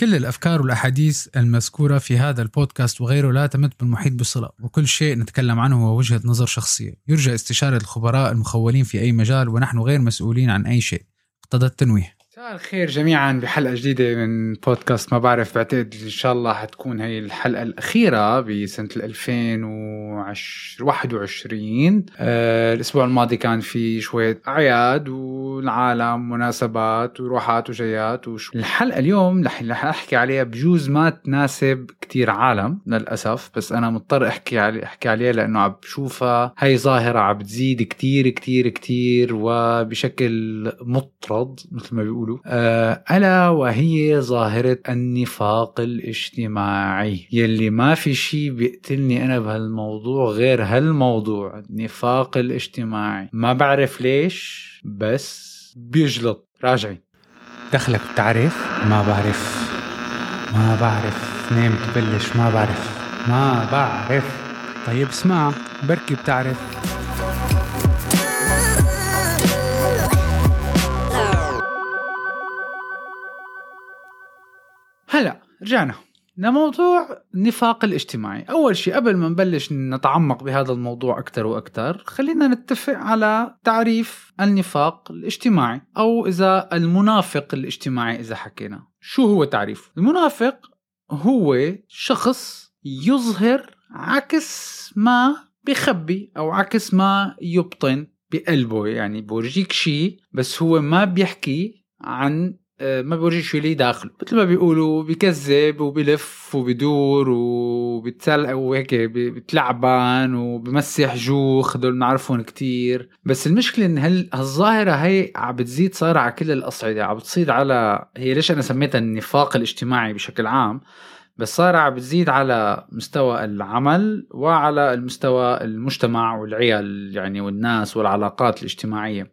كل الأفكار والأحاديث المذكورة في هذا البودكاست وغيره لا تمت بالمحيط بصلة وكل شيء نتكلم عنه هو وجهة نظر شخصية. يرجى استشارة الخبراء المخولين في أي مجال ونحن غير مسؤولين عن أي شيء. اقتضى التنويه. مساء الخير جميعا بحلقة جديدة من بودكاست ما بعرف بعتقد إن شاء الله حتكون هي الحلقة الأخيرة بسنة 2021 آه الأسبوع الماضي كان في شوية أعياد والعالم مناسبات وروحات وجيات وشو الحلقة اليوم رح أحكي عليها بجوز ما تناسب كتير عالم للأسف بس أنا مضطر أحكي علي أحكي عليها لأنه عم بشوفها هي ظاهرة عم بتزيد كتير كتير كتير وبشكل مطرد مثل ما بيقولوا. بيقولوا؟ آه ألا وهي ظاهرة النفاق الاجتماعي يلي ما في شيء بيقتلني أنا بهالموضوع غير هالموضوع النفاق الاجتماعي. ما بعرف ليش بس بيجلط. راجعي. دخلك بتعرف ما بعرف. ما بعرف. نام تبلش. ما بعرف. ما بعرف. طيب اسمع بركي بتعرف. هلا رجعنا. لموضوع النفاق الاجتماعي. أول شيء قبل ما نبلش نتعمق بهذا الموضوع أكثر وأكثر خلينا نتفق على تعريف النفاق الاجتماعي أو إذا المنافق الاجتماعي إذا حكينا. شو هو تعريفه المنافق هو شخص يظهر عكس ما بخبي أو عكس ما يبطن بقلبه. يعني بورجيك شيء بس هو ما بيحكي عن ما بورجي شو اللي داخله مثل ما بيقولوا بكذب وبلف وبدور وبتسل وهيك بتلعبان وبمسح جوخ هدول بنعرفهم كتير. بس المشكلة إن هال هالظاهرة هي عم بتزيد صار على كل الأصعدة. عم بتصيد على هي ليش أنا سميتها النفاق الاجتماعي بشكل عام؟ بس صار عم بتزيد على مستوى العمل وعلى المستوى المجتمع والعيال يعني والناس والعلاقات الاجتماعية.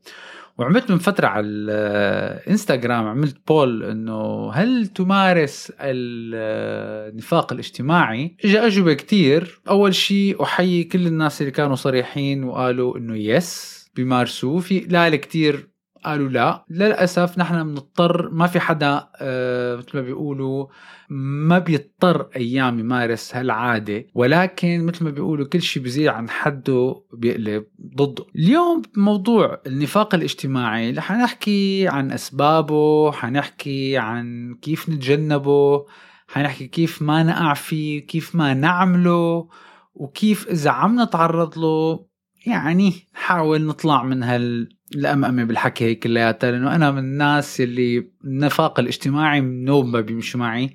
وعملت من فترة على الانستغرام عملت بول إنه هل تمارس النفاق الاجتماعي؟ اجى أجوبة كتير. أول شيء أحيي كل الناس اللي كانوا صريحين وقالوا إنه يس بيمارسوه. في لا كتير قالوا لا. للأسف نحن بنضطر ما في حدا آه مثل ما بيقولوا ما بيضطر أيام يمارس هالعادة. ولكن مثل ما بيقولوا كل شيء بزيد عن حده بيقلب ضده. اليوم موضوع النفاق الاجتماعي رح نحكي عن أسبابه حنحكي عن كيف نتجنبه حنحكي كيف ما نقع فيه كيف ما نعمله وكيف إذا عم نتعرض له يعني نحاول نطلع من هال الأمأمة بالحكي هي كلياتها لأنه أنا من الناس اللي النفاق الاجتماعي نوب ما بيمشي معي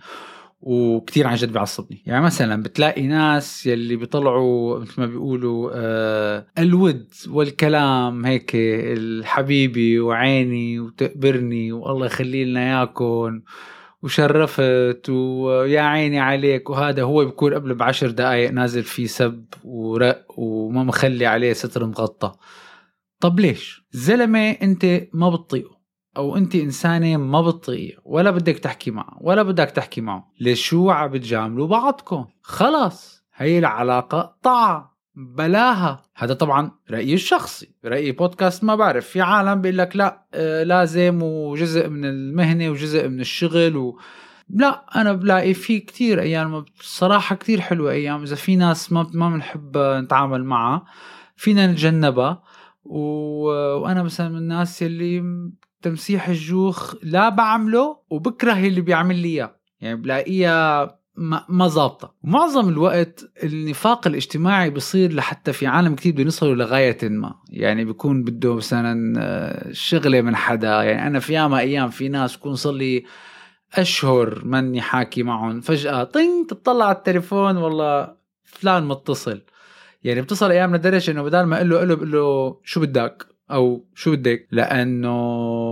وكتير عن جد بيعصبني. يعني مثلا بتلاقي ناس يلي بيطلعوا مثل ما بيقولوا آه الود والكلام هيك الحبيبي وعيني وتقبرني والله يخلي لنا اياكم وشرفت ويا عيني عليك وهذا هو بيكون قبل بعشر دقائق نازل فيه سب ورق وما مخلي عليه ستر مغطى. طب ليش؟ زلمة أنت ما بتطيقه أو أنت إنسانة ما بتطيقه ولا بدك تحكي معه ولا بدك تحكي معه. ليش شو عم بتجاملوا بعضكم؟ خلص هي العلاقة طاعة بلاها. هذا طبعا رأيي الشخصي رأيي بودكاست ما بعرف في عالم بيقول لك لا آه لازم وجزء من المهنة وجزء من الشغل و... لا أنا بلاقي في كتير أيام بصراحة كتير حلوة أيام إذا في ناس ما ما بنحب نتعامل معها فينا نتجنبها. و... وأنا مثلا من الناس اللي تمسيح الجوخ لا بعمله وبكره اللي بيعمل لي إياه. يعني بلاقيها ما ظابطة. معظم الوقت النفاق الاجتماعي بصير لحتى في عالم كتير بده يوصلوا لغاية ما. يعني بيكون بده مثلا شغلة من حدا. يعني أنا في ياما أيام في ناس بكون صار لي أشهر ماني حاكي معهم. فجأة طين تطلع على التليفون والله فلان متصل. يعني بتصل أيام لدرجة إنه بدل ما أقول له أقول له بقول له شو بدك؟ أو شو بدك؟ لأنه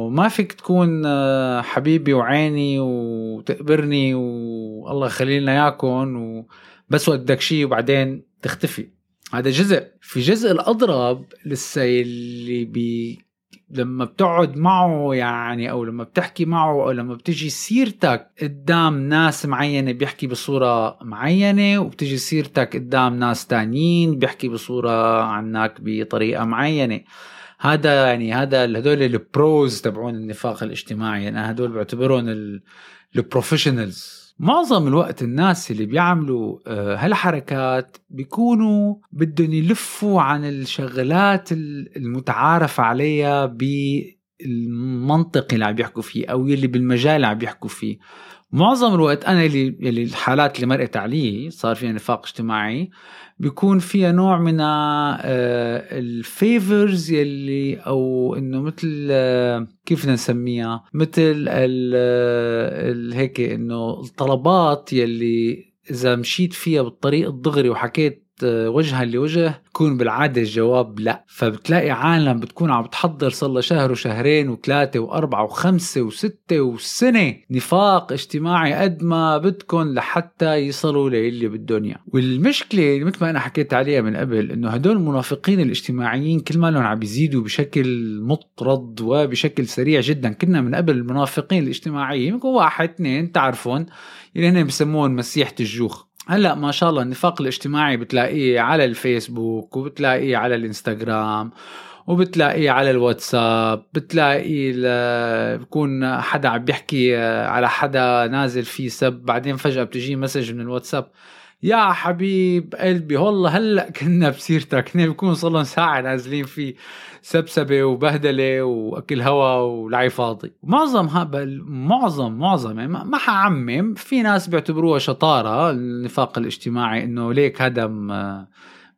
ما فيك تكون آه، حبيبي وعيني وتقبرني والله يخلي لنا اياكم وبس بدك شيء وبعدين تختفي. هذا جزء. في جزء الأضرب لسه اللي بي لما بتقعد معه يعني أو لما بتحكي معه أو لما بتجي سيرتك قدام ناس معينة بيحكي بصورة معينة وبتجي سيرتك قدام ناس تانيين بيحكي بصورة عنك بطريقة معينة. هذا يعني هذا هدول البروز تبعون النفاق الاجتماعي. أنا يعني هدول بعتبرهم البروفيشنالز معظم الوقت الناس اللي بيعملوا آه، هالحركات بيكونوا بدهم يلفوا عن الشغلات المتعارف عليها بالمنطق اللي عم بيحكوا فيه أو يلي بالمجال اللي عم بيحكوا فيه. معظم الوقت أنا اللي اللي الحالات اللي مرقت علي صار فيها نفاق اجتماعي بيكون فيها نوع من آه، الفيفرز يلي أو إنه مثل آه، كيف بدنا نسميها؟ مثل ال هيك إنه الطلبات يلي إذا مشيت فيها بالطريق الدغري وحكيت وجها لوجه يكون بالعادة الجواب لا. فبتلاقي عالم بتكون عم بتحضر صار لها شهر وشهرين وثلاثة وأربعة وخمسة وستة وسنة. نفاق اجتماعي قد ما بدكم لحتى يصلوا للي بالدنيا. والمشكلة مثل ما أنا حكيت عليها من قبل إنه هدول المنافقين الاجتماعيين كل ما لهم عم بيزيدوا بشكل مطرد وبشكل سريع جدا. كنا من قبل المنافقين الاجتماعيين واحد اثنين تعرفون اللي هن بسموهم مسيحة الجوخ. هلا ما شاء الله النفاق الاجتماعي بتلاقيه على الفيسبوك وبتلاقيه على الانستغرام وبتلاقيه على الواتساب بتلاقيه بكون حدا عم بيحكي على حدا نازل فيه سب بعدين فجأة بتجي مسج من الواتساب. يا حبيب قلبي والله هلأ كنا بسيرتك صار لهم ساعة نازلين فيه سبسبة وبهدلة وأكل هوا ولعي فاضي. معظم معظم معظم يعني ما حعمم في ناس بيعتبروها شطارة النفاق الاجتماعي إنه ليك هذا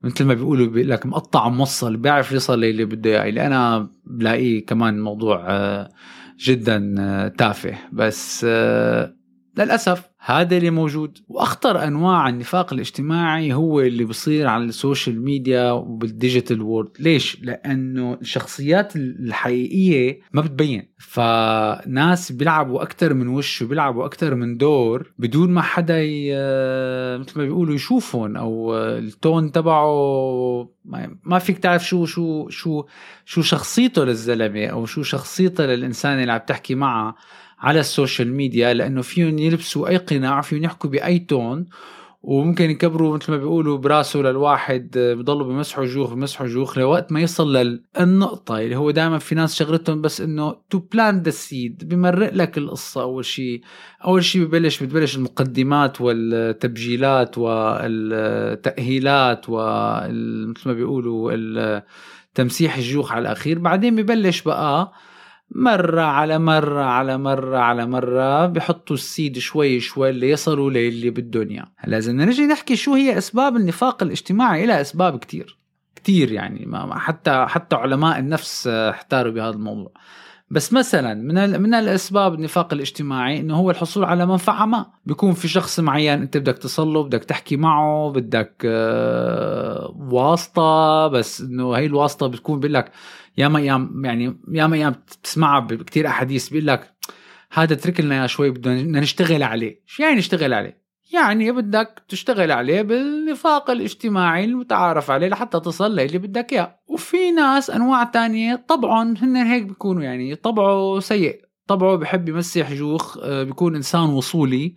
مثل ما بيقولوا بيقول لك مقطع موصل بيعرف يصل للي بده إياه اللي أنا بلاقيه كمان موضوع آه، جدا آه، تافه. بس آه، للأسف هذا اللي موجود. وأخطر أنواع النفاق الاجتماعي هو اللي بصير على ال social media وبال digital world. ليش؟ لأنه الشخصيات الحقيقية ما بتبين. فناس بيلعبوا أكثر من وش وبيلعبوا أكثر من دور بدون ما حدا ي... مثل ما بيقولوا يشوفهم أو ال tone تبعه ما فيك تعرف شو شو شو شو شخصيته للزلمة أو شو شخصيته للإنسان اللي عم تحكي معه. على ال social media لأنه فيهم يلبسوا أي قناع فيهم يحكوا بأي tone وممكن يكبروا مثل ما بيقولوا براسه للواحد بضلوا بمسحوا جوخ بمسحوا جوخ لوقت ما يصل للنقطة اللي هو دائما في ناس شغلتهم بس إنه to plant the seed بمرق لك القصة أول شيء. أول شيء ببلش بتبلش المقدمات والتبجيلات والتأهيلات ومثل ما بيقولوا تمسيح الجوخ على الأخير. بعدين ببلش بقى مرة على مرة على مرة على مرة بحطوا السيد شوي شوي اللي يصلوا للي بالدنيا. لازم نجي نحكي شو هي أسباب النفاق الاجتماعي إلى أسباب كتير. كتير يعني ما حتى حتى علماء النفس احتاروا بهذا الموضوع. بس مثلا من من الأسباب النفاق الاجتماعي إنه هو الحصول على منفعة ما. بيكون في شخص معين أنت بدك تصل له بدك تحكي معه بدك آه، واسطة. بس إنه هي الواسطة بتكون بيقول لك ياما أيام يعني ياما أيام بتسمعها بكثير أحاديث. بيقول لك هذا اترك لنا شوي بدنا نشتغل عليه. شو يعني نشتغل عليه؟ يعني بدك تشتغل عليه بالنفاق الاجتماعي المتعارف عليه لحتى تصل للي بدك إياه. وفي ناس أنواع تانية طبعا هن هيك بيكونوا يعني طبعه سيء طبعه بحب يمسح جوخ آه، بيكون إنسان وصولي.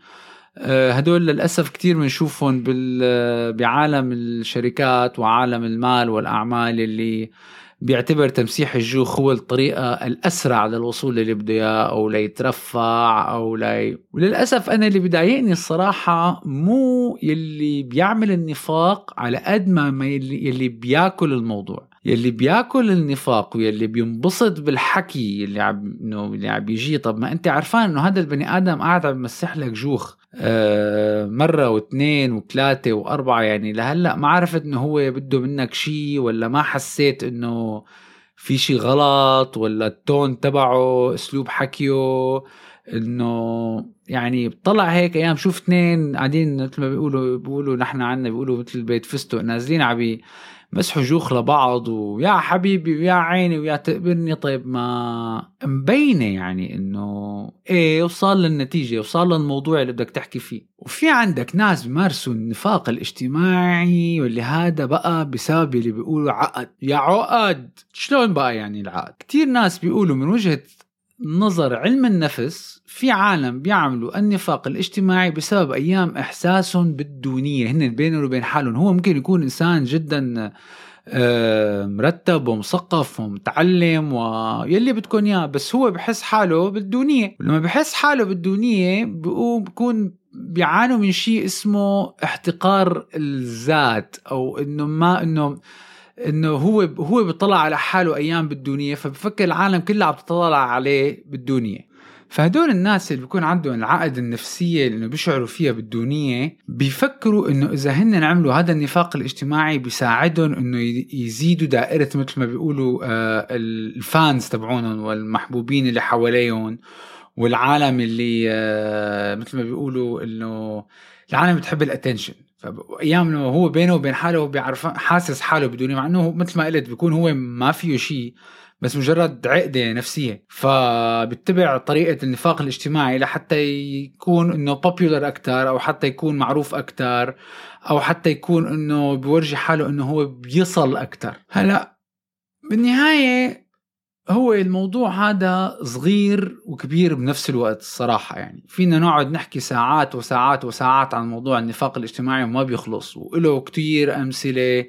آه، هدول للأسف كثير بنشوفهم بعالم الشركات وعالم المال والأعمال اللي بيعتبر تمسيح الجوخ هو الطريقة الأسرع للوصول للي بده إياه أو ليترفع أو لي وللأسف أنا اللي بضايقني الصراحة مو يلي بيعمل النفاق على قد ما يلي, يلي بياكل الموضوع. يلي بياكل النفاق ويلي بينبسط بالحكي اللي عم إنه اللي عم بيجي طب ما أنت عرفان إنه هذا البني آدم قاعد عم يمسح لك جوخ آه مرة واثنين وثلاثة وأربعة. يعني لهلأ ما عرفت إنه هو بده منك شيء ولا ما حسيت إنه في شيء غلط ولا التون تبعه أسلوب حكيه إنه يعني بطلع هيك أيام شوف اثنين قاعدين مثل ما بيقولوا بيقولوا نحن عنا بيقولوا مثل بيت فستق نازلين عبي مسحوا جوخ لبعض ويا حبيبي ويا عيني ويا تقبرني طيب ما مبينة يعني إنه إيه وصل للنتيجة وصل للموضوع اللي بدك تحكي فيه. وفي عندك ناس بيمارسوا النفاق الاجتماعي واللي هذا بقى بسبب اللي بيقولوا عقد. يا عقد! شلون بقى يعني العقد؟ كتير ناس بيقولوا من وجهة نظر علم النفس في عالم بيعملوا النفاق الاجتماعي بسبب أيام احساسهم بالدونية. هن بينهم وبين حالهم. هو ممكن يكون إنسان جدا آه، مرتب ومثقف ومتعلم ويلي بدكم إياه بس هو بحس حاله بالدونية. ولما بحس حاله بالدونية بيقوم بكون بيعانوا من شيء اسمه احتقار الذات أو إنه ما إنه إنه هو هو بيطلع على حاله أيام بالدنيا فبفكر العالم كلها عم تطلع عليه بالدنيا. فهدول الناس اللي بيكون عندهم العقد النفسية اللي بيشعروا فيها بالدونية بيفكروا إنه إذا هن عملوا هذا النفاق الاجتماعي بيساعدهم إنه يزيدوا دائرة مثل ما بيقولوا آه، الفانز تبعونهم والمحبوبين اللي حواليهم والعالم اللي آه، مثل ما بيقولوا إنه العالم بتحب ال attention فايام انه هو بينه وبين حاله بيعرف حاسس حاله بدوني مع انه مثل ما قلت بيكون هو ما فيه شيء بس مجرد عقدة نفسية. فبتبع طريقة النفاق الاجتماعي لحتى يكون إنه popular أكثر أو حتى يكون معروف أكثر أو حتى يكون إنه بيورجي حاله إنه هو بيصل أكثر هلأ بالنهاية هو الموضوع هذا صغير وكبير بنفس الوقت الصراحة يعني. فينا نقعد نحكي ساعات وساعات وساعات عن موضوع النفاق الاجتماعي وما بيخلص. وله كتير أمثلة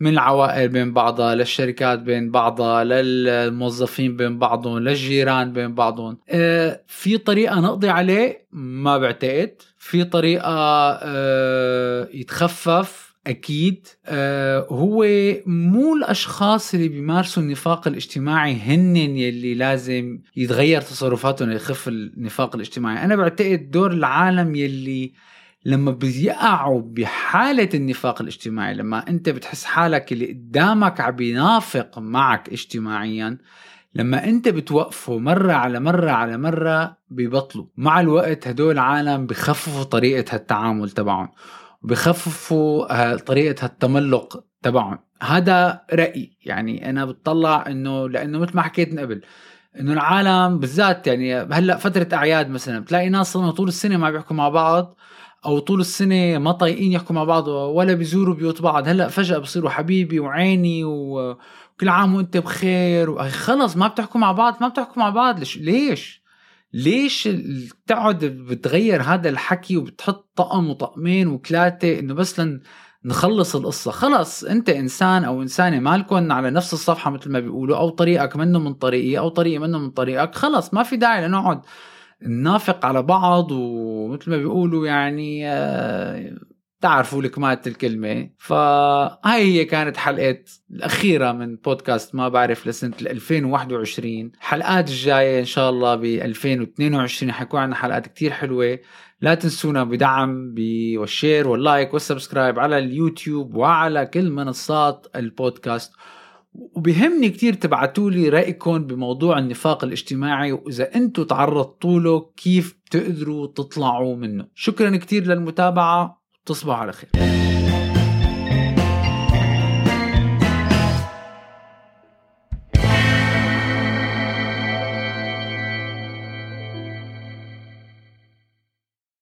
من العوائل بين بعضها للشركات بين بعضها للموظفين بين بعضهم للجيران بين بعضهم. آه في طريقة نقضي عليه ما بعتقد. في طريقة آه يتخفف أكيد آه هو مو الأشخاص اللي بيمارسوا النفاق الاجتماعي هن يلي لازم يتغير تصرفاتهم ليخف النفاق الاجتماعي. أنا بعتقد دور العالم يلي لما بيقعوا بحالة النفاق الاجتماعي لما أنت بتحس حالك اللي قدامك عم بينافق معك اجتماعيا لما أنت بتوقفه مرة على مرة على مرة بيبطلوا مع الوقت هدول العالم بخففوا طريقة هالتعامل تبعهم. وبخففوا طريقة هالتملق تبعهم. هذا رأيي. يعني أنا بتطلع إنه لأنه مثل ما حكيت من قبل إنه العالم بالذات يعني هلأ فترة أعياد مثلا بتلاقي ناس صاروا طول السنة ما بيحكوا مع بعض أو طول السنة ما طايقين يحكوا مع بعض ولا بيزوروا بيوت بعض. هلأ فجأة بصيروا حبيبي وعيني وكل عام وإنت بخير خلص ما بتحكوا مع بعض ما بتحكوا مع بعض. ليش؟ ليش تقعد بتغير هذا الحكي وبتحط طقم وطقمين وثلاثه إنه بس لن نخلص القصة؟ خلص أنت إنسان أو إنسانة مالكم على نفس الصفحة مثل ما بيقولوا أو طريقك منه من طريقي أو طريقي منه من طريقك خلص ما في داعي لنقعد ننافق على بعض ومثل ما بيقولوا يعني تعرفوا لكمالة الكلمة. فهاي هي كانت حلقة الأخيرة من بودكاست ما بعرف لسنة 2021 حلقات الجاية إن شاء الله ب 2022 حيكون عندنا حلقات كتير حلوة. لا تنسونا بدعم وال share وال like وال subscribe على اليوتيوب وعلى كل منصات البودكاست. وبهمني كتير تبعتوا لي رأيكم بموضوع النفاق الاجتماعي وإذا أنتم تعرضتوا له كيف بتقدروا تطلعوا منه. شكرا كتير للمتابعة. تصبحوا على خير.